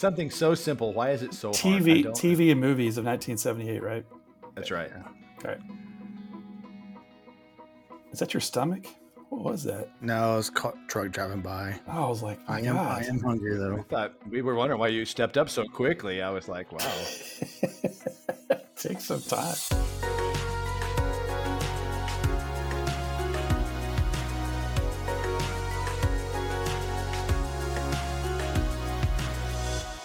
Something so simple. Why is it so TV, hard? I don't- TV and movies of 1978, right? That's right. All right. Is that your stomach? What was that? No, it's ca- truck driving by. Oh, I was like, I am, I am hungry though. I though. thought we were wondering why you stepped up so quickly. I was like, wow. Take some time.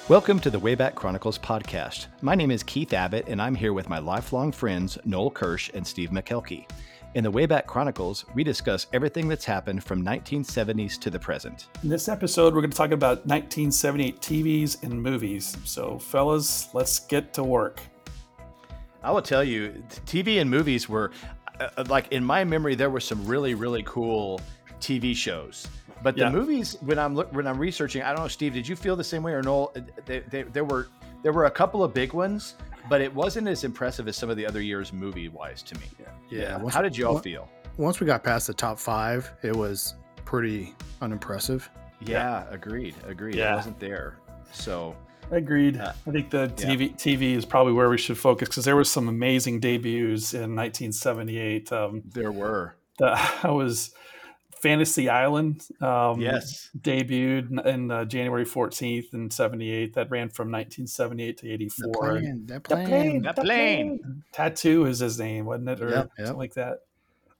Welcome to the Wayback Chronicles podcast. My name is Keith Abbott, and I'm here with my lifelong friends Noel Kirsch and Steve McKelkey. In the Wayback Chronicles, we discuss everything that's happened from 1970s to the present. In this episode, we're going to talk about 1978 TVs and movies. So, fellas, let's get to work. I will tell you, TV and movies were uh, like in my memory. There were some really, really cool TV shows, but the Yeah. movies when I'm look, when I'm researching, I don't know, Steve, did you feel the same way or Noel? They, they, there were there were a couple of big ones, but it wasn't as impressive as some of the other years movie wise to me. Yeah. Once, How did you all feel? Once we got past the top five, it was pretty unimpressive. Yeah, agreed, agreed. It Yeah. wasn't there, so Agreed. Uh, I think the yeah. TV TV is probably where we should focus because there was some amazing debuts in 1978. Um, there were. that I was Fantasy Island. Um, Yes, debuted in- in uh, January 14th in 78. That ran from 1978 to The 84. plane, that The plane. plane, the plane. Tattoo is his name, wasn't it? Or Yep, yep. something like that.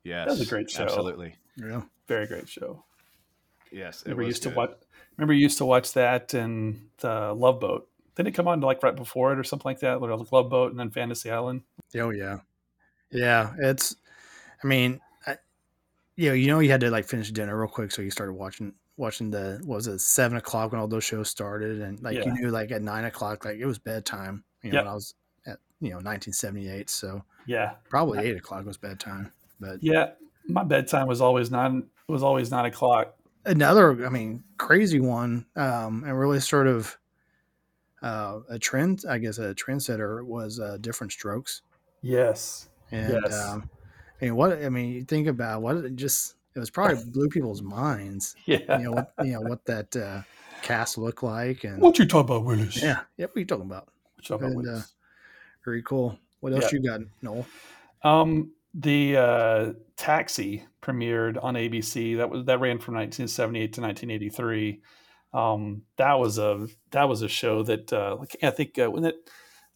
yes, was a great show. Absolutely, Yeah. Very great show. yes. It Remember you was used to watch. Remember you used to watch that and the Love Boat. Didn't it come on like right before it or something like that? Or like Love Boat and then Fantasy Island. Oh yeah. Yeah. It's. I mean, I, you know, you had to like finish dinner real quick, so you started watching watching the what was it seven o'clock when all those shows started, and like Yeah. you knew like at nine o'clock like it was bedtime. You know, Yep. when I was at you know 1978, so Yeah, probably eight o'clock was bedtime. But yeah. My bedtime was always nine. Was always nine o'clock. another i mean crazy one um and really sort of uh a trend i guess a trendsetter was uh Diff'rent Strokes Yes. and Yes. um i mean what i mean you think about what it just it was probably blew people's minds Yeah. you know what you know what that uh cast looked like and What you talking about, Willis? yeah yeah what are you talking about What you talking about, And, uh, very cool what else Yeah. you got noel Um, the uh, Taxi premiered on ABC. That was that ran from 1978 to 1983. Um, that was a that was a show that uh, like, I think uh, when it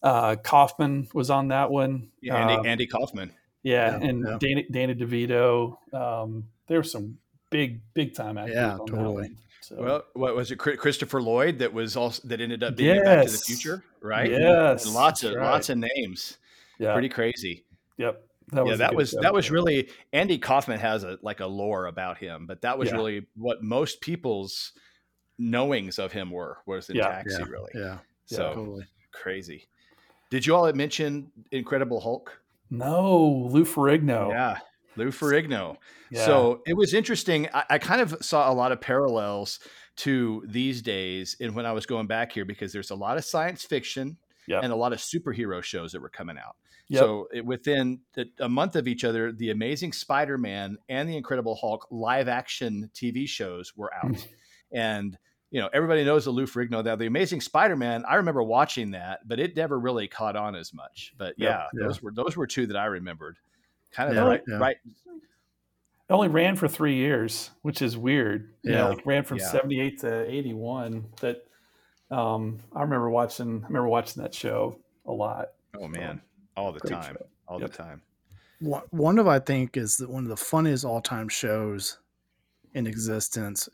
uh, Kaufman was on that one. Yeah, Andy, Um, Andy Kaufman. Yeah, Yeah, and yeah. Dana, Dana DeVito. Um, there were some big big time actors. Yeah, on that totally. one. So, Well, what was it? Christopher Lloyd that was also that ended up being in Back to the Future, right? Yes, And lots of right. lots of names. yeah, Pretty crazy. yep. yeah, that was show. that was really Andy Kaufman has a like a lore about him, but that was Yeah. really what most people's knowings of him were was in Yeah. Taxi, yeah really. yeah So totally crazy. Did you all mention Incredible Hulk? No Lou Ferrigno. Yeah, Lou Ferrigno. Yeah. So it was interesting. I, I kind of saw a lot of parallels to these days and when I was going back here because there's a lot of science fiction Yep. and a lot of superhero shows that were coming out. Yep. So it, within the, a month of each other, the Amazing Spider-Man and the Incredible Hulk live action TV shows were out, and you know everybody knows the Lou Ferrigno. That the Amazing Spider-Man, I remember watching that, but it never really caught on as much. But Yep. yeah, Yeah. those were those were two that I remembered. Kind of Yeah, right, yeah. right. It only ran for three years, which is weird. You know, Yeah. like ran from Yeah. 78 to 81. That um, I remember watching. I remember watching that show a lot. Oh man, all the Great time, show. all Yep. the time. one one of I think is the, one of the funniest all time shows in existence.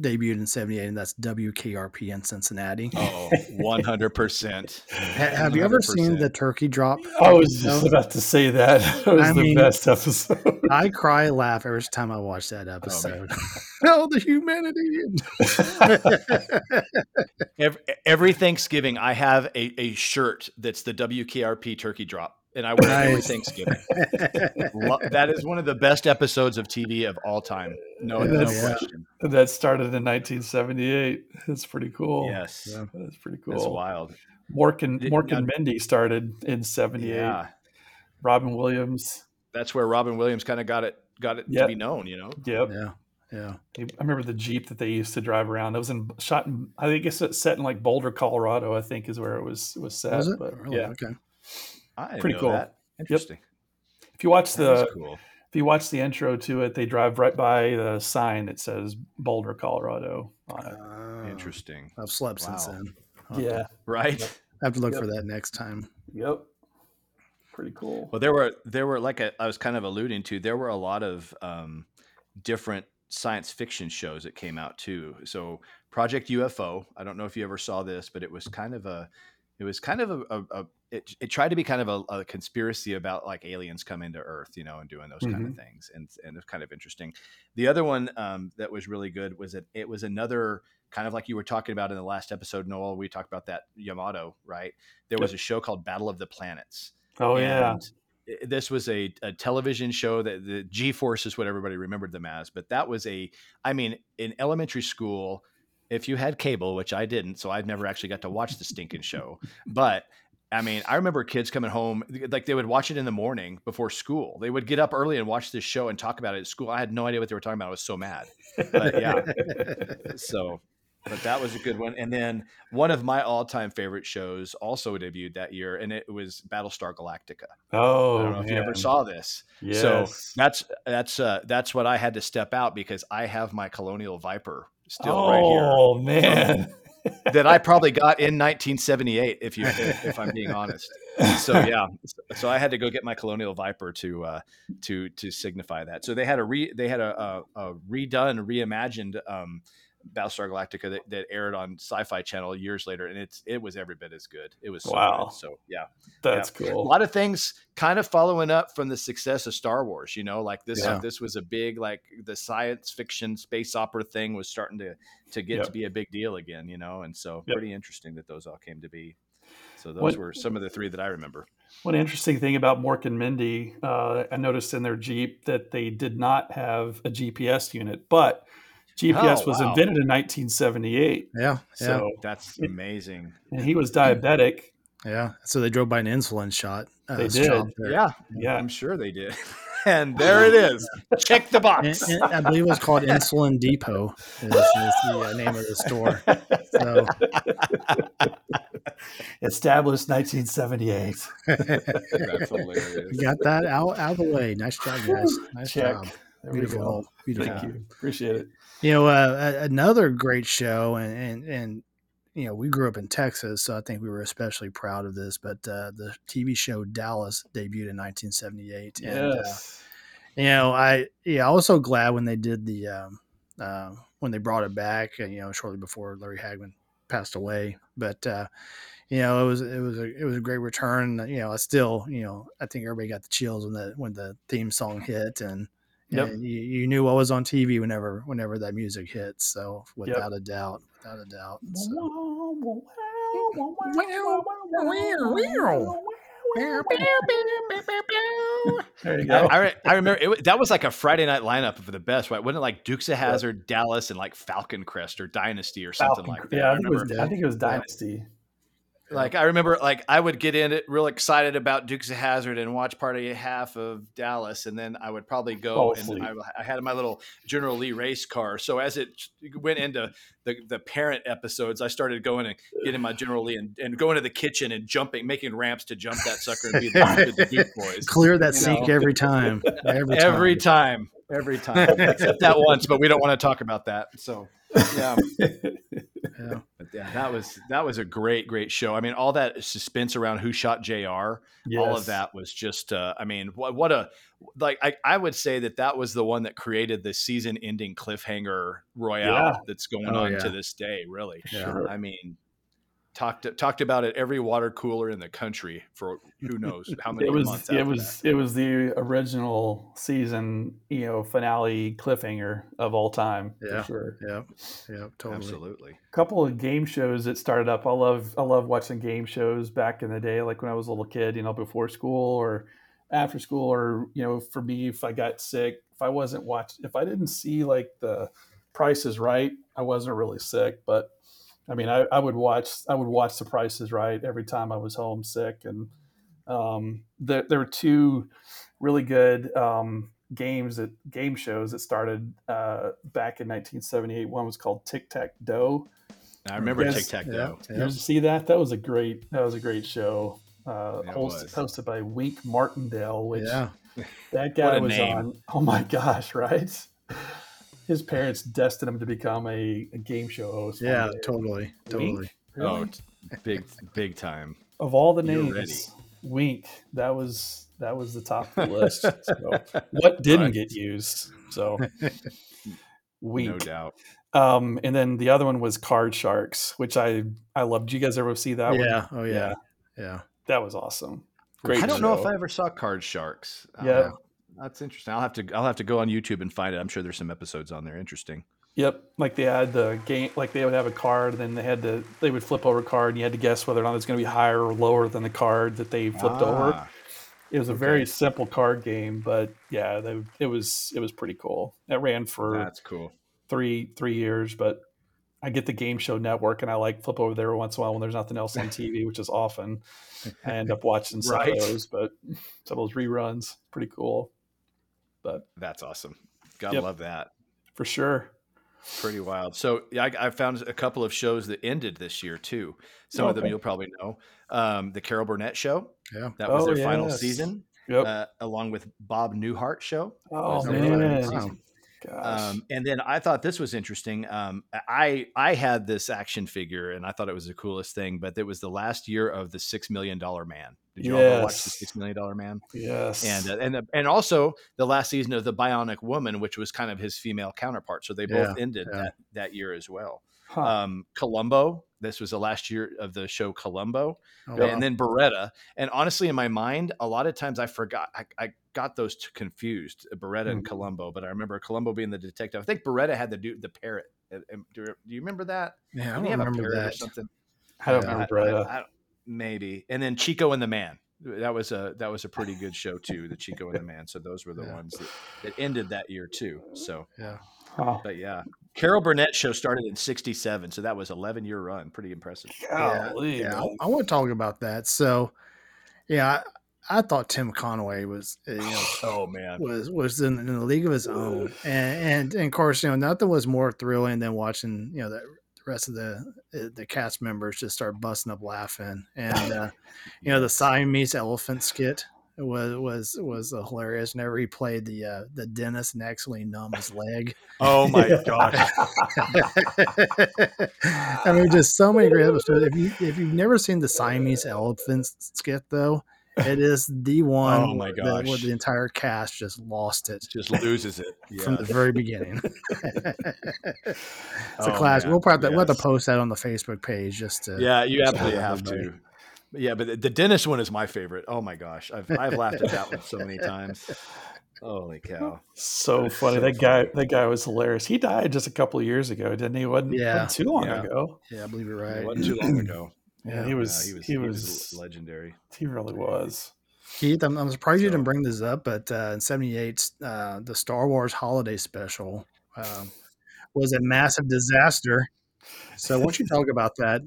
Debuted in '78, and that's WKRP in Cincinnati. Oh, 100 percent. Have you ever seen the turkey drop? I was No? just about to say that. It was I the mean- best episode. I cry, laugh every time I watch that oh, episode. Oh, oh, the humanity! Every, every Thanksgiving, I have a, a shirt that's the WKRP turkey drop, and I wear it every Thanksgiving. That is one of the best episodes of TV of all time. No, no question. that started in 1978. It's pretty cool. Yes, Yeah. that's pretty cool. that's wild. Mork and Mork now- and Mindy started in 78. Yeah, Robin Williams. that's where Robin Williams kind of got it got it to be known. You know, Yep. yeah, yeah. I remember the Jeep that they used to drive around. It was in shot in I think it's set in like Boulder, Colorado, I think is where it was was set. Was it? But Really? yeah. Okay. I Pretty know cool. that. Interesting. If you watch the cool. if you watch the intro to it, they drive right by the sign that says Boulder, Colorado on it. Oh, Interesting. I've slept since then. I'll have to- Yeah. Right. I have to look Yep. for that next time. Yep. Pretty cool. Well, there were there were like I I was kind of alluding to. There were a lot of um, different science fiction shows that came out too. So Project UFO. I don't know if you ever saw this, but it was kind of a it was kind of a, a, a it, it tried to be kind of a, a conspiracy about like aliens coming to Earth, you know, and doing those kind of things, and and it's kind of interesting. The other one um, that was really good was that it was another kind of like you were talking about in the last episode, Noel. We talked about that Yamato, right? There was a show called Battle of the Planets. Oh yeah. This was a, a television show that the G Force is what everybody remembered them as, but that was a, I mean, in elementary school, if you had cable, which I didn't, so I've never actually got to watch the stinking show, but I mean, I remember kids coming home, like they would watch it in the morning before school. They would get up early and watch this show and talk about it at school. I had no idea what they were talking about. I was so mad. But yeah, so but that was a good one and then one of my all-time favorite shows also debuted that year and it was battlestar galactica Oh, i don't know if you ever saw this Yes. so that's that's uh that's what i had to step out because i have my colonial viper still right here oh man. That i probably got in 1978 if you if, if i'm being honest. So yeah. So i had to go get my colonial viper to uh to to signify that. So they had a re they had a, a, a redone reimagined um Battlestar Galactica that, that aired on Sci-Fi Channel years later, and it's it was every bit as good. It was so Wow. Good. So yeah, That's a cool. A lot of things kind of following up from the success of Star Wars. You know, like this Yeah. this was a big like the science fiction space opera thing was starting to to get Yep. to be a big deal again. You know, and so Yep. pretty interesting that those all came to be. So those What- were some of the three that I remember. One interesting thing about Mork and Mindy, uh, I noticed in their Jeep that they did not have a GPS unit, but GPS Oh, was wow. invented in 1978. Yeah, yeah, So, That's It- amazing. and he was diabetic. yeah. So they drove by an insulin shot. uh, They did. Yeah, Yeah. I'm sure they did. and there it is. Check the box. and I believe it was called Insulin Depot. Is, is the uh, name of the store. So Established 1978. That's hilarious. got that out, out of the way. Nice job, guys. Nice Check. job. There we Beautiful. go. Beautiful. Thank you. Appreciate it. You know, uh, another great show, and, and and you know, we grew up in Texas, so I think we were especially proud of this. But uh, the TV show Dallas debuted in 1978, and uh, you know, I yeah, I was so glad when they did the um, uh, when they brought it back. uh, You know, shortly before Larry Hagman passed away, but. Uh, you know, it was it was a it was a great return. You know, I still, you know, I think everybody got the chills when the when the theme song hit, and Yep. and you, you knew what was on TV whenever whenever that music hits. So without a doubt, without a doubt. So, There you go. I, I remember it, that was like a Friday night lineup for the best, right? Wasn't it like Dukes of Hazzard, Dallas, and like Falcon Crest or Dynasty or something Falcon- like that? Yeah, I I think, it was. I think it was Dynasty. Like I remember, like I would get in it real excited about Dukes of Hazzard and watch part of half of Dallas, and then I would probably go Fall and. I, I had my little General Lee race car. So as it went into the the parent episodes, I started going and getting my General Lee and, and going to the kitchen and jumping, making ramps to jump that sucker and be the, the Duke boys. clear that sink know. every time. Every time. Every time, every time, except that once, but we don't want to talk about that. So, yeah, Yeah. but yeah, that was that was a great, great show. I mean, all that suspense around who shot J.R. all of that was just. Uh, I mean, what what a like. I, I would say that that was the one that created the season-ending cliffhanger royale Yeah. that's going Oh, on yeah. to this day. Really, Yeah. I mean. Talked talked about it every water cooler in the country for who knows how many It was months. it was that. it was the original season, you know, finale cliffhanger of all time Yeah. for sure. Yep. Yep. Totally. absolutely. a couple of game shows that started up. I love I love watching game shows back in the day, like when I was a little kid, you know, before school or after school, or you know, for me, if I got sick, if I wasn't watch, if I didn't see like the Price is Right, I wasn't really sick. But I mean, I, I would watch I would watch the Price is Right every time I was homesick, and um, there there were two really good um, games that game shows that started uh, back in 1978. One was called Tic Tac Dough. I remember Tic Tac Toe. Yeah. Did you see that? That was a great. That was a great show. Uh, host, hosted by Wink Martindale, which Yeah. that guy was name. on. Oh my gosh! Right. His parents destined him to become a, a game show host. Yeah. day. Totally. Totally. Really? Oh, big, big time. of all the names, ready. Wink. That was that was the top of the list. So, what didn't Right. get used? So Wink. No doubt. Um, and then the other one was Card Sharks, which I I loved. Did you guys ever see that one? Yeah. Oh yeah. Yeah. Yeah. That was awesome. Great. I don't know if. I ever saw Card Sharks. Uh, Yeah. That's interesting. I'll have to. I'll have to go on YouTube and find it. I'm sure there's some episodes on there. Interesting. Yep. Like they had the game, like they would have a card, and then they had to, they would flip over a card and you had to guess whether or not it's going to be higher or lower than the card that they flipped over. Ah, It was a okay. very simple card game, but yeah, they, it was, it was pretty cool. It ran for That's cool. three, three years, but I get the game show network and I like flip over there once in a while when there's nothing else on TV, which is often. I end up watching some Right. of those, but some of those reruns, pretty cool. But That's awesome. Gotta Yep. love that. for sure. Pretty wild. So yeah, I, I found a couple of shows that ended this year too. Some of them you'll probably know. Um, the Carol Burnett show. Yeah. That was Oh, their final season, Yep. uh, along with Bob Newhart show. oh was their really? final man. Um, and then I thought this was interesting. Um, I I had this action figure, and I thought it was the coolest thing. But it was the last year of the Six Million Dollar Man. Did you ever watch the Six Million Dollar Man? yes. And uh, and and also the last season of the Bionic Woman, which was kind of his female counterpart. So they both ended yeah. that that year as well. Huh. Um, Columbo. This was the last year of the show Columbo, Oh, wow. and then Beretta. And honestly, in my mind, a lot of times I forgot. I, I got those two confused, Beretta and Mhm. Columbo. But I remember Columbo being the detective. I think Beretta had the du- the parrot. Uh, um, Do you do you remember that? yeah, I Didn't don't he have a remember parrot or that. something? I don't remember I- I- Beretta. I- maybe. And then Chico and the Man. That was a that was a pretty good show too. The Chico and the Man. So those were the Yeah. ones that, that ended that year too. So, Yeah. Huh. but yeah, Carol Burnett show started in '67, so that was 11 year run. Pretty impressive. Golly, yeah, man. I, I want to talk about that. So, yeah, I, I thought Tim Conway was, uh, you know, Oh man, was was in, in a league of his own, and, and and of course, you know, nothing was more thrilling than watching, you know, the, the rest of the uh, the cast members just start busting up laughing, and uh, you know, the Siamese elephant skit was was was hilarious. Whenever he played the uh, the dentist and actually numb his leg. Oh my gosh. I mean, just so many great episodes. If you if you've never seen the Siamese elephant skit, though, it is the one. Oh my that- where the entire cast just lost it Just loses it. from the very beginning. it's a Oh, classic. man. We'll probably we'll have to post that on the Facebook page just to. Yeah, you absolutely have to. But Yeah, but the, the dentist one is my favorite. Oh my gosh, I've I've laughed at that one so many times. Holy cow! So funny. So that guy that guy was hilarious. He died just a couple of years ago, didn't he? Wasn't, Yeah. wasn't too long Yeah. ago. Yeah, I believe you're It right. wasn't too long ago. Yeah, he Yeah, was he was he he was was legendary. he really was. Keith, I'm, I'm surprised you didn't bring this up, but uh, in '78, uh, the Star Wars Holiday Special um, was a massive disaster. So, why don't you talk about that?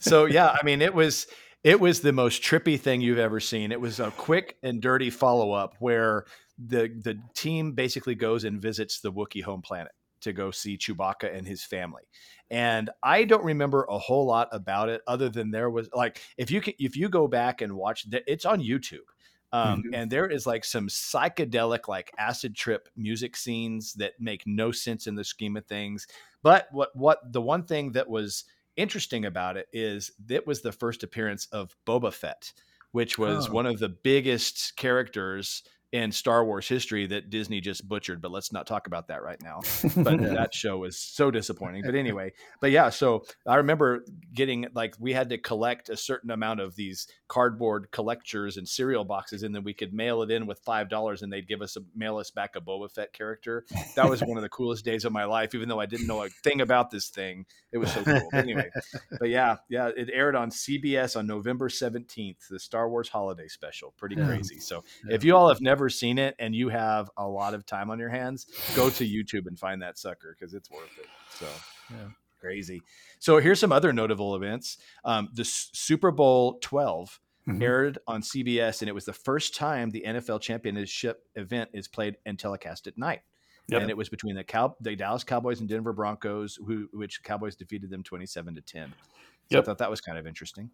so yeah, I mean, it was it was the most trippy thing you've ever seen. It was a quick and dirty follow up where the the team basically goes and visits the Wookiee home planet to go see Chewbacca and his family. And I don't remember a whole lot about it other than there was like if you can if you go back and watch the, it's on YouTube. Um, Mhm. And there is like some psychedelic, like acid trip music scenes that make no sense in the scheme of things. But what what the one thing that was interesting about it is it was the first appearance of Boba Fett, which was Oh. one of the biggest characters in Star Wars history that Disney just butchered. But let's not talk about that right now. But that show was so disappointing. But anyway, but yeah, so I remember getting like we had to collect a certain amount of these cardboard collectors and cereal boxes, and then we could mail it in with five dollars, and they'd give us a mail us back a Boba Fett character. That was one of the coolest days of my life, even though I didn't know a thing about this thing. It was so cool. But anyway, but yeah, yeah, it aired on CBS on November seventeenth, the Star Wars Holiday Special. Pretty Yeah. crazy. So Yeah. if you all have never seen it and you have a lot of time on your hands, go to YouTube and find that sucker because it's worth it. So Yeah. crazy. So here's some other notable events. Um, the S- Super Bowl 12 Mhm. aired on CBS, and it was the first time the NFL championship event is played and telecast at night. Yep. And it was between the Cow- the Dallas Cowboys and Denver Broncos, who which Cowboys defeated them twenty seven to ten. So Yep. I thought that was kind of interesting.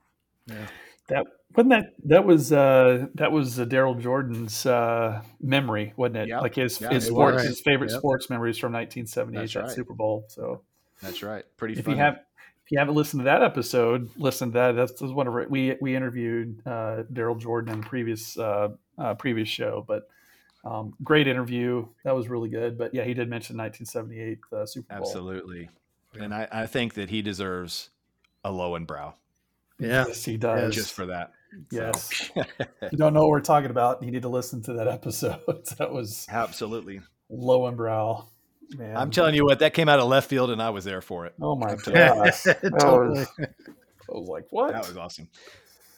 That wasn't that that was uh that was uh, Daryl Jordan's uh memory, wasn't it? Yeah. Like his Yeah, his sports was. his favorite Yep. sports memories from 1978 That's that right. Super Bowl. So That's right. Pretty if fun. you have if you haven't listened to that episode, listen to that. That's, that's one of our, we we interviewed uh, Daryl Jordan in previous uh, uh, previous show, but um, great interview. That was really good. But yeah, he did mention 1978 uh, Super Bowl. Absolutely. Yeah. And I, I think that he deserves a Lowenbrau Yeah. Yes, he does. just for that. yes. If you don't know what we're talking about, you need to listen to that episode. that was Absolutely. Lowenbrau. Man. I'm telling you what, that came out of left field and I was there for it. Oh my I'm. That Totally. was, I was like, what? That was awesome.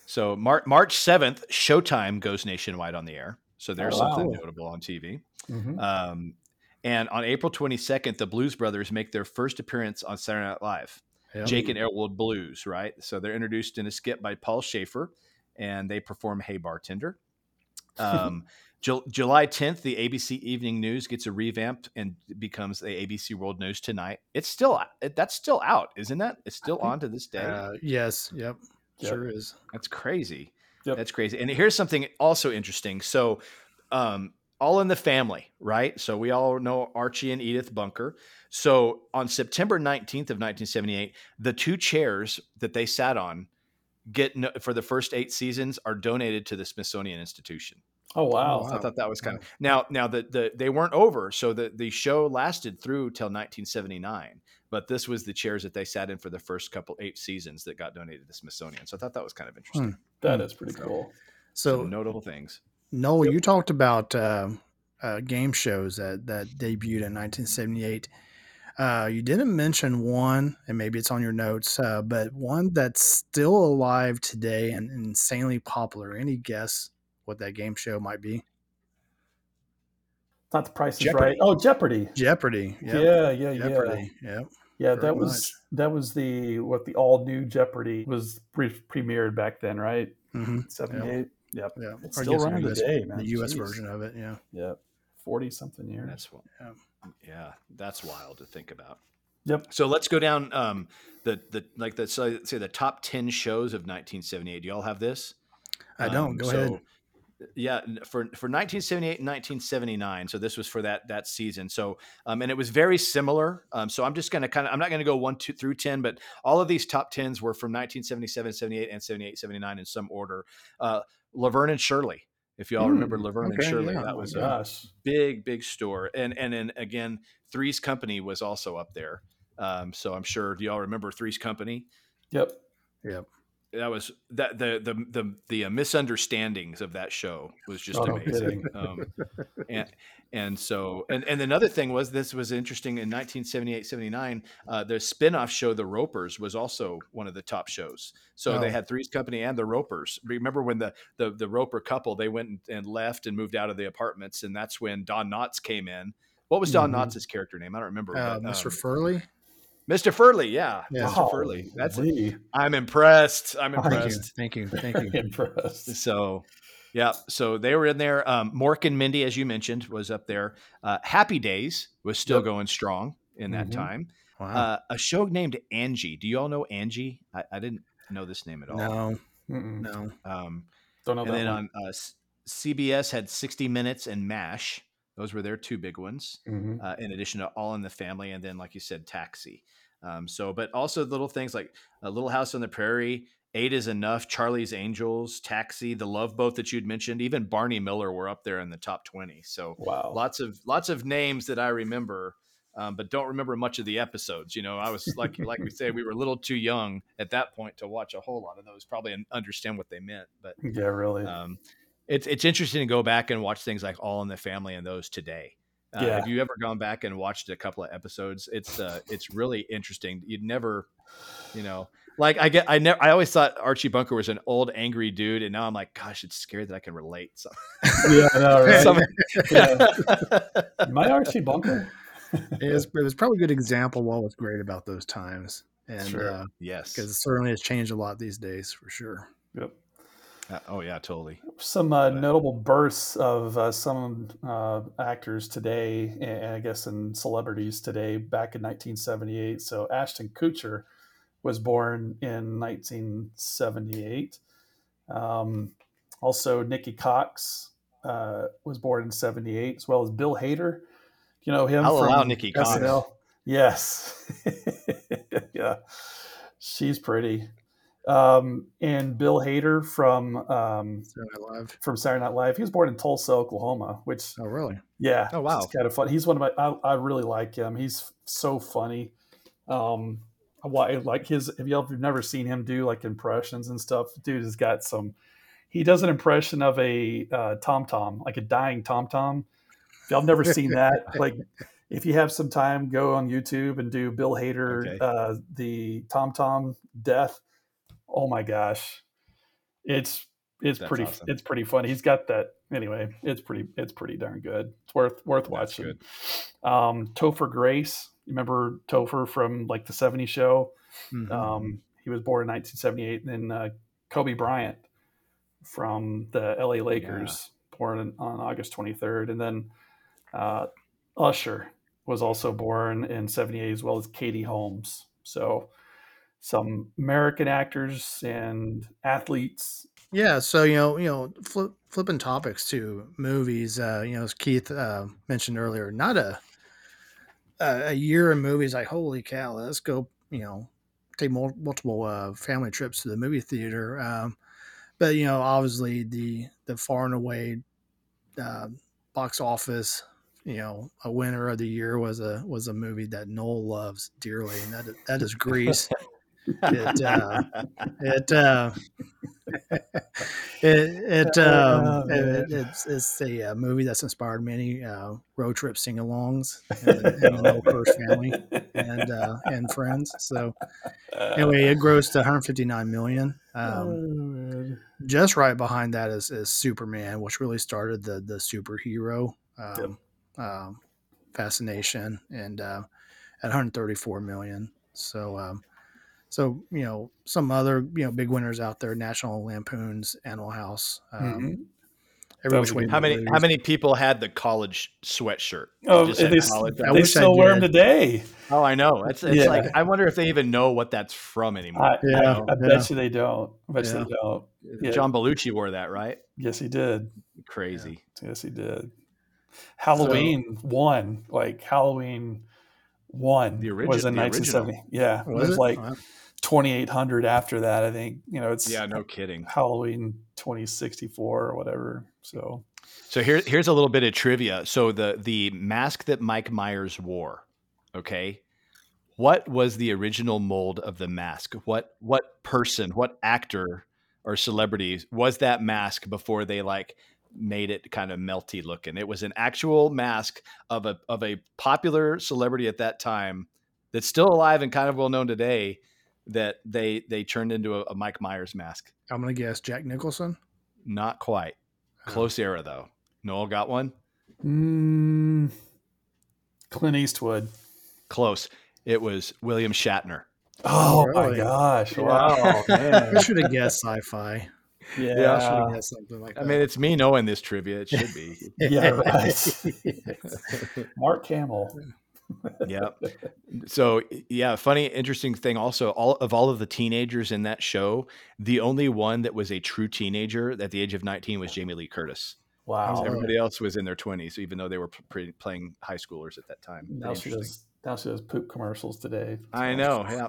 So Mar- March 7th, Showtime goes nationwide on the air. So there's Oh, wow. something notable on TV. Mhm. Um, and on April 22nd, the Blues Brothers make their first appearance on Saturday Night Live. Yeah. Jake and Elwood Blues, right? So they're introduced in a skit by Paul Shaffer, and they perform "Hey Bartender." Um, Ju- July 10th, the ABC Evening News gets a revamp and becomes the ABC World News Tonight. It's still it, that's still out, isn't that? It's still on to this day. Uh, yes. Yep. Yep. Sure is. That's crazy. Yep. That's crazy. And here's something also interesting. So, um, all in the family, right? So we all know Archie and Edith Bunker. So on September 19th of 1978, the two chairs that they sat on get no, for the first eight seasons are donated to the Smithsonian Institution. Oh wow. Oh, So I thought that was kind of now. Now the, the they weren't over, so the the show lasted through till 1979. But this was the chairs that they sat in for the first couple eight seasons that got donated to the Smithsonian. So I thought that was kind of interesting. Hmm. That is pretty hmm. cool. So So, notable things. Noel, you talked about uh, uh, game shows that, that debuted in 1978. Uh, you didn't mention one, and maybe it's on your notes, uh, but one that's still alive today and insanely popular. Any guess what that game show might be? Not the price is Jeopardy. right. Oh, Jeopardy. Jeopardy. Yep. Yeah, yeah, yeah. Yep. Yeah, Very that was much. that was the what the all new Jeopardy was pre- premiered back then, right? hmm Seventy eight. Yep. Yeah. It's still the running US today, man. The U.S. Jeez. version of it. Yeah. Yep. Forty something years. That's what. Yeah. Yeah, that's wild to think about. Yep. So let's go down um, the the like the so say the top ten shows of 1978. Do y'all have this? I don't. Um, Go so, ahead. Yeah, for for 1978 and 1979. So this was for that that season. So um, and it was very similar. Um, so I'm just gonna kind of I'm not gonna go one two through ten, but all of these top tens were from 1977, 78, and 78, 79 in some order. Uh, Laverne and Shirley. If y'all Hmm, remember Laverne and Shirley, yeah. that was my a big big store and and then again three's company was also up there um so i'm sure do y'all remember three's company Yep. Yep. That was that the the the, the uh, misunderstandings of that show was just Oh, amazing um, and and so and and another thing was this was interesting in 1978 79 uh, the spin-off show the ropers was also one of the top shows so they Oh. had three's company and the ropers remember when the the, the roper couple they went and, left and moved out of the apartments and that's when don knotts came in what was don Mhm. knotts' character name i don't remember Uh, but, Mr. um, Furley. Mr furley yeah, Yeah. mr furley that's Golly. i'm impressed i'm Thank Thank you. impressed Thank you. Thank you. impressed. so, yeah, so they were in there. Um, Mork and Mindy, as you mentioned, was up there. Uh, Happy Days was still Yep. going strong in that Mhm. time. Wow. Uh, a show named Angie. Do you all know Angie? I, I didn't know this name at all. no. Mm-mm. No. Um, Don't know and that then one. on uh, CBS had 60 Minutes and MASH. Those were their two big ones Mhm. uh, in addition to All in the Family, and then, like you said, Taxi. Um, so, but also little things like a Little House on the Prairie, Eight is Enough, Charlie's Angels, Taxi, The Love Boat that you'd mentioned, even Barney Miller were up there in the top twenty. So, Wow. lots of lots of names that I remember, um, but don't remember much of the episodes. You know, I was like like we say, we were a little too young at that point to watch a whole lot of those, probably and understand what they meant, but Yeah, really. um, it's it's interesting to go back and watch things like All in the Family and those today. Uh, Yeah. Have you ever gone back and watched a couple of episodes? It's uh, it's really interesting. You'd never, you know, like I get I never I always thought Archie Bunker was an old angry dude, and now I'm like, gosh, it's scary that I can relate. So, yeah, I know, right? some- Yeah. Am I Archie Bunker? It was, it was probably a good example of what was great about those times. And Sure. uh, yes, because it certainly has changed a lot these days for sure. Yep. Uh, oh yeah, totally. Some uh, notable births of uh, some uh, actors today, and I guess and celebrities today, back in 1978. So Ashton Kutcher was born in 1978. Um, also, Nikki Cox uh, was born in 78, as well as Bill Hader. You know him I'll from allow Nikki Cox. SNL. Yes. yeah. She's pretty. Um, and Bill Hader from um, Saturday Night Live. from Saturday Night Live. He was born in Tulsa, Oklahoma, which Oh, really? yeah, Oh, wow. it's kind of fun. He's one of my. I, I really like him. He's so funny. Um, why like his? If y'all have never seen him do like impressions and stuff, dude has got some. He does an impression of a uh, tom tom, like a dying tom tom. If y'all have never seen that, like if you have some time, go on YouTube and do Bill Hader, Okay. uh, the tom tom death. Oh my gosh, it's it's That's pretty awesome. it's pretty fun. He's got that anyway. It's pretty it's pretty darn good. It's worth worth That's watching. good. Um, Topher Grace, you remember Topher from like the '70s show? Mhm. Um, he was born in 1978. And then uh, Kobe Bryant from the LA Lakers, born in, on August 23rd. And then uh, Usher was also born in 78, as well as Katie Holmes. So some American actors and athletes. Yeah, so you know, you know, flip, flipping topics to movies. Uh, you know, as Keith uh, mentioned earlier, not a a year in movies. Like, holy cow, let's go. You know, take multiple uh, family trips to the movie theater. Um, but you know, obviously the the far and away uh, box office. You know, a winner of the year was a was a movie that Noel loves dearly, and that that is Grease. It, uh, it uh, it it, um, Oh, it, it's it's a uh, movie that's inspired many uh, road trip sing-alongs in the, in the Noel Kirsch family and uh, and friends. So anyway, it grossed 159 million. Oh, Um, just right behind that is, is Superman, which really started the the superhero um, um, fascination, and uh, at 134 million. So, um, so you know, some other you know big winners out there: National Lampoon's Animal House. Um, Mhm. Every Which Way How many Loose. how many people had the college sweatshirt? Oh, Just they, college. I they wish I still wear them today. Oh, I know. It's, it's Yeah. like I wonder if they even know what that's from anymore. I, Yeah, I, I yeah. bet you they don't. I bet you they don't. yeah. John Belushi wore that, right? Yes, he did. Crazy. Yes, he did. Halloween one, like Halloween one, The original, was in the 1970. Yeah, it Was was it? like Wow. 2800 after that. I think you know it's Yeah, no kidding. Halloween 2064 or whatever. So So here, here's a little bit of trivia. So the the mask that Mike Myers wore, okay, what was the original mold of the mask? What what person, what actor or celebrity was that mask before they like made it kind of melty looking? It was an actual mask of a of a popular celebrity at that time that's still alive and kind of well known today. That they they turned into a, a Mike Myers mask. I'm gonna guess Jack Nicholson. Not quite. Close era though. Noel got one. mm, Clint Eastwood. Close. It was William Shatner. Oh my really? gosh! Yeah. Wow, I should have guessed sci-fi. Yeah, I should have guessed something like I that. mean, it's me knowing this trivia. It should be. yeah, right. Mark Hamill. Yeah. So yeah, funny, interesting thing. Also, all of all of the teenagers in that show, the only one that was a true teenager at the age of nineteen was Jamie Lee Curtis. Wow. Oh, Everybody else was in their twenties, even though they were pre- playing high schoolers at that time. Now Pretty she interesting. does. Now she does poop commercials today. I know. Yeah.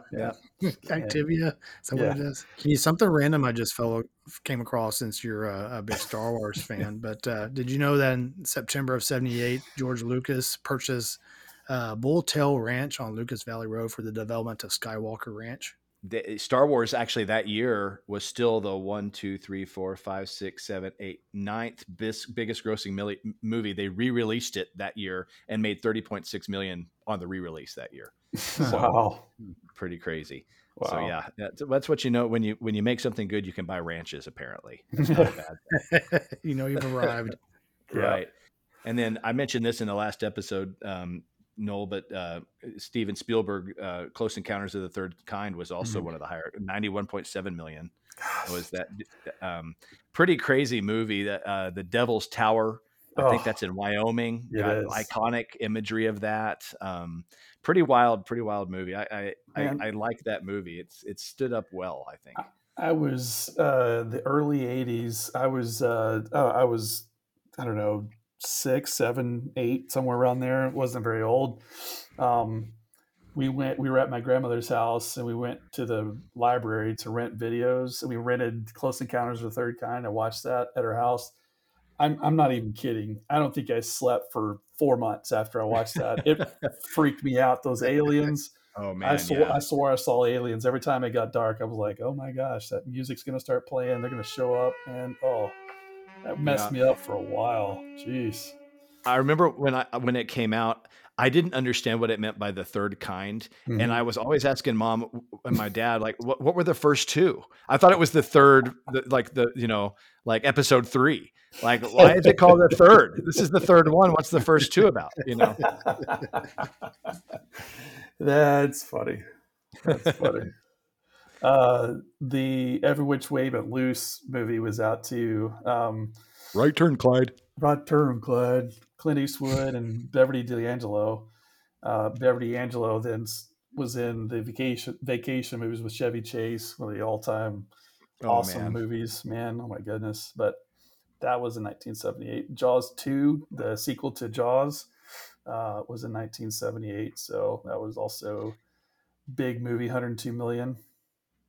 Yeah. Activia. Is that Yeah. what it is? Can you something random I just fell came across since you're a, a big Star Wars fan? But uh, did you know that in September of '78, George Lucas purchased uh, Bulltail Ranch on Lucas Valley Road for the development of Skywalker Ranch? the, Star Wars actually that year was still the one, two, three, four, five, six, seven, eight, ninth bis, biggest grossing milli, movie. They re-released it that year and made thirty point six million on the re-release that year. wow. Pretty crazy. Wow. So yeah, that's, that's what you know when you when you make something good, you can buy ranches. Apparently, That's not bad. you know you've arrived. Yeah. right? And then I mentioned this in the last episode. Um, Noel, but uh, Steven Spielberg, uh, Close Encounters of the Third Kind was also Mhm. one of the higher, ninety-one point seven million. Was that um, pretty crazy movie? That uh, the Devil's Tower. I think Oh, that's in Wyoming. Got iconic imagery of that. Um, pretty wild, pretty wild movie. I I, I, I like that movie. It's it stood up well. I think. I was uh, the early '80s. I was uh, oh, I was I don't know six, seven, eight, somewhere around there. It wasn't very old. Um, we went. We were at my grandmother's house, and we went to the library to rent videos. And we rented Close Encounters of the Third Kind. I watched that at her house. I'm I'm not even kidding. I don't think I slept for four months after I watched that. It freaked me out. Those aliens. Oh man! I swore, I swore I saw aliens every time it got dark. I was like, "Oh my gosh, that music's gonna start playing. They're gonna show up." And oh, that messed me up for a while. Jeez. I remember when I when it came out, I didn't understand what it meant by the third kind, Mm-hmm. and I was always asking mom and my dad like, what what were the first two? I thought it was the third, the, like the you know like episode three. Like why is it called the third? This is the third one. What's the first two about? You know. That's funny. That's funny. Uh, the Every Which Way But Loose movie was out too. Um, Right turn, Clyde. Right Turn Clyde. Clint Eastwood, and Beverly D'Angelo. Uh, Beverly D'Angelo then was in the vacation vacation movies with Chevy Chase, one of the all time Oh awesome man. movies. Man, oh my goodness! But that was in 1978. Jaws 2, the sequel to Jaws, uh, was in 1978. So that was also big movie, 102 million.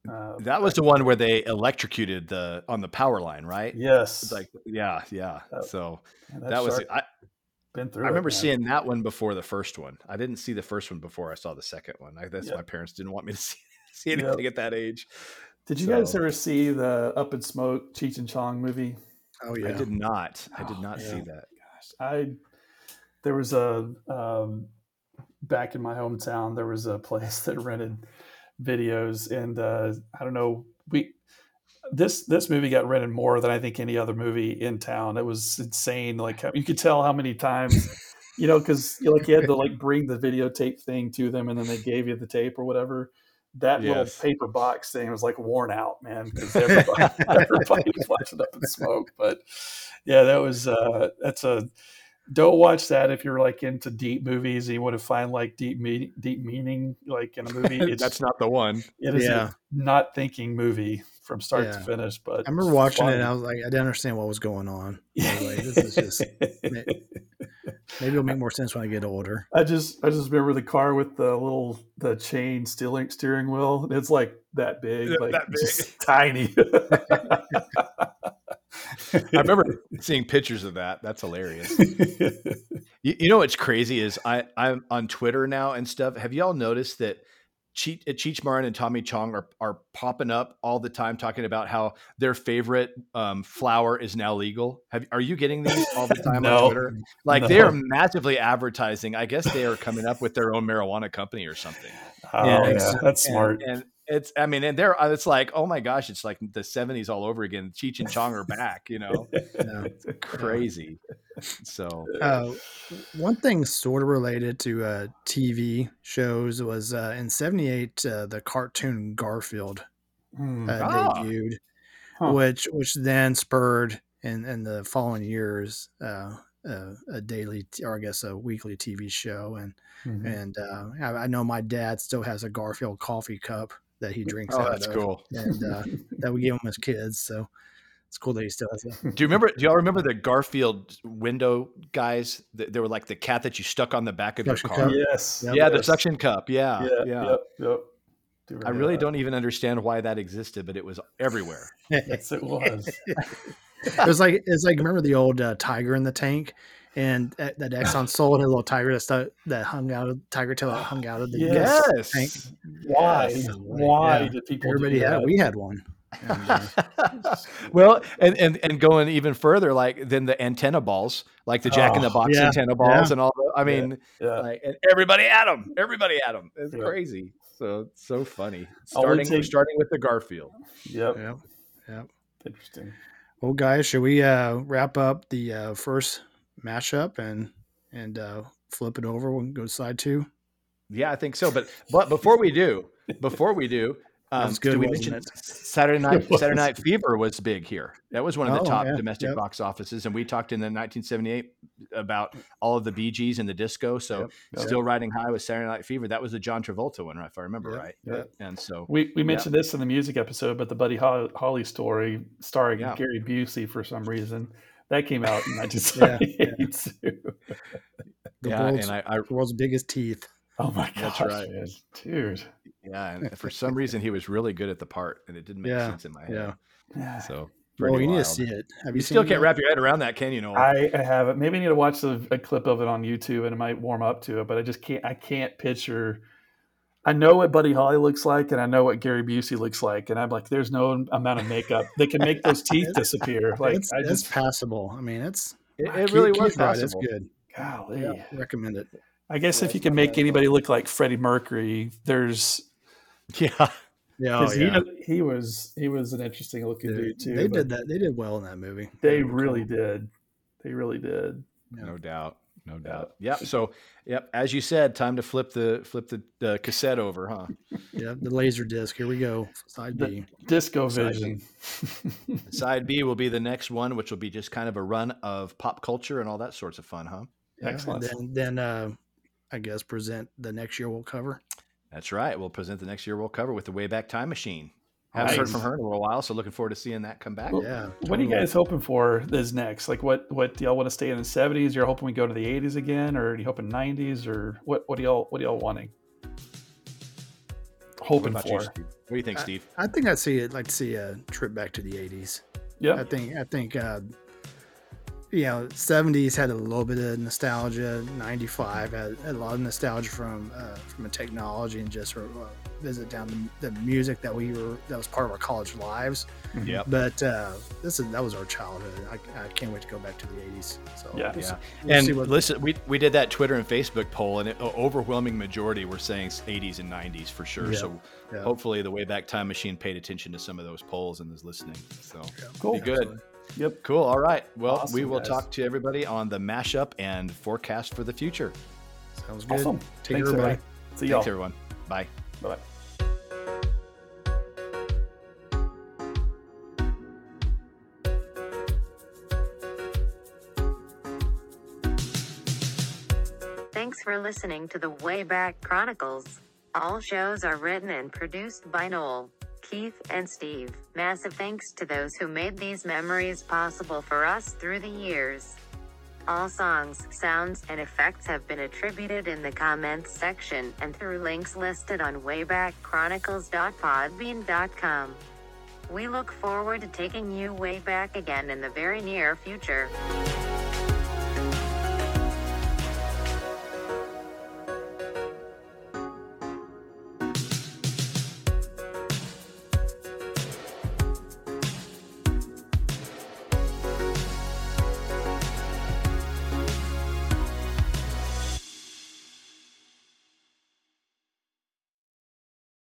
Uh, That was the one where they electrocuted the on the power line, right? yes, like yeah, yeah. That- So Man, that was shark I, been through. I remember man. seeing that one before the first one. I didn't see the first one before I saw the second one. I guess Yep. my parents didn't want me to see, see Yep. anything at that age. Did you guys ever see the Up in Smoke Cheech and Chong movie? Oh yeah. I did not. I did Oh, not see man. that. Gosh, I there was a um, back in my hometown there was a place that rented videos and uh, I don't know we this this movie got rented more than I think any other movie in town. It was insane. Like you could tell how many times, you know, because like you had to like bring the videotape thing to them, and then they gave you the tape or whatever. That little paper box thing was like worn out, man, because everybody, everybody was watching Up in Smoke. But yeah, that was uh that's a don't watch that if you're like into deep movies and you want to find like deep meaning deep meaning like in a movie. It's That's not the one. it is Yeah. a not thinking movie from start to finish. But I remember watching it and. I was like, I didn't understand what was going on. Was like, this is just maybe it'll make more sense when I get older. I just I just remember the car with the little the chain steering steering wheel. It's like that big, Yeah, like that big. just tiny. I remember seeing pictures of that. That's hilarious. You, you know what's crazy is I I'm on Twitter now and stuff. Have y'all noticed that Cheech, uh, Cheech Marin and Tommy Chong are are popping up all the time talking about how their favorite um, flower is now legal? Have are you getting these all the time No. on Twitter? Like No. they are massively advertising. I guess they are coming up with their own marijuana company or something. oh, Yeah, yeah, it's- that's And- smart. And, it's I mean, and they're uh, it's like oh my gosh, it's like the '70s all over again. Cheech and Chong are back. You know, crazy. So Uh, one thing sort of related to uh, TV shows was uh, in '78 uh, the cartoon Garfield Hmm. uh, Ah. debuted, Huh. which which then spurred in in the following years uh, uh, a daily or I guess a weekly TV show, and Mhm. and uh, I, I know my dad still has a Garfield coffee cup that he drinks oh, out that's of, cool. and uh, that we gave him as kids. So it's cool that he still has that. Do you remember? Do y'all remember the Garfield window guys? They, they were like the cat that you stuck on the back of your car. cup? yes, Yeah, the yes. suction cup. Yeah, Yeah, yeah. Yep, yep. Do I really that. don't even understand why that existed, but it was everywhere. Yes, it was. it was like it's like remember the old uh, tiger in the tank, and that, that Exxon sold a little tiger that stu- that hung out of tiger tail that hung out of the Yes. gas tank. Why? Yes. Why Yeah. did people? Everybody do had we had one. And, uh, well, and, and and going even further, like then the antenna balls, like the Jack in the Oh, Box yeah, antenna balls, yeah. and all. The, I mean, Yeah. like and everybody had them. Everybody had them. It's Yeah. crazy. So so funny. Starting take- starting with the Garfield. Yep. yeah. Interesting. Well, guys, should we uh, wrap up the uh, first mashup and and uh, flip it over and go to side two? Yeah, I think so. But but before we do, before we do, um, good, did we wasn't mention it? Saturday Night It. Saturday Night Fever was big here. That was one of the Oh, top yeah, domestic yep. box offices, and we talked in the 1978 about all of the BGS Gees and the disco. So Yep, yep. still riding high with Saturday Night Fever. That was the John Travolta one, if I remember Yep, right. yep. And so We we mentioned this in the music episode, but the Buddy Holly, Holly story starring Yeah. Gary Busey for some reason that came out in Yeah, 1978 too. The yeah, world's, and I, I the world's biggest teeth. Oh my That's gosh, right. man. dude. yeah, and for some reason he was really good at the part, and it didn't make Yeah, sense in my head. yeah. Yeah. So Oh, pretty you need to see it. Have You you, still can't it? wrap your head around that, can you? Noel? I, I have it. Maybe I need to watch the, a clip of it on YouTube and it might warm up to it, but I just can't. I can't picture. I know what Buddy Holly looks like, and I know what Gary Busey looks like, and I'm like, there's no amount of makeup that can make those teeth disappear. Like, it's, I it's just, passable. I mean, it's it, it Keith- really was Keith Wright, It's good. golly. Yeah, recommend it. I guess Yeah, if you can make anybody look like Freddie Mercury, there's Yeah, Yeah, oh, yeah. he he was he was an interesting looking They, dude too. they did that. They did well in that movie. They were really cool. did. They really did. Yeah. no doubt, no doubt. Yep. So, yep, as you said, time to flip the flip the, the cassette over, huh? Yeah, the laser disc. Here we go. Side The- B. Disco Exciting. Vision. Side B will be the next one, which will be just kind of a run of pop culture and all that sorts of fun, huh? Yeah, and Excellent. Then, then uh, I guess present the next year we'll cover. That's right. We'll present the next year. We'll cover with the Wayback Time Machine. Haven't heard from her in a little while, so looking forward to seeing that come back. Well, Yeah. What are you totally. guys hoping for is next? Like, what what do y'all want to stay in the seventies? You're hoping we go to the eighties again, or are you hoping nineties, or what? What do y'all what are y'all wanting? Hoping about you, for? Steve? What do you think, Steve? I think I'd see it like to see a trip back to the '80s. Yeah, I think I think uh, you know '70s had a little bit of nostalgia. '95 had a lot of nostalgia from uh, from a technology and just uh, visit down the, the music that we were that was part of our college lives. Yeah. But uh, this is that was our childhood. I, I can't wait to go back to the '80s. So Yeah. we'll Yeah. we'll And see what- listen, we, we did that Twitter and Facebook poll, and an overwhelming majority were saying 80s and 90s for sure. Yeah. So yeah. hopefully, the Wayback Time Machine paid attention to some of those polls and is listening. So cool. be good. Yep. Cool. All right. Well, we will guys. talk to everybody on the mashup and forecast for the future. Sounds good. Awesome. Take Thanks, care, everybody. everybody. See y'all. Thanks, everyone. Bye. Bye bye. Thanks for listening to the Wayback Chronicles. All shows are written and produced by Noel, Keith, and Steve. Massive thanks to those who made these memories possible for us through the years. All songs, sounds, and effects have been attributed in the comments section and through links listed on waybackchronicles.podbean.com. We look forward to taking you way back again in the very near future.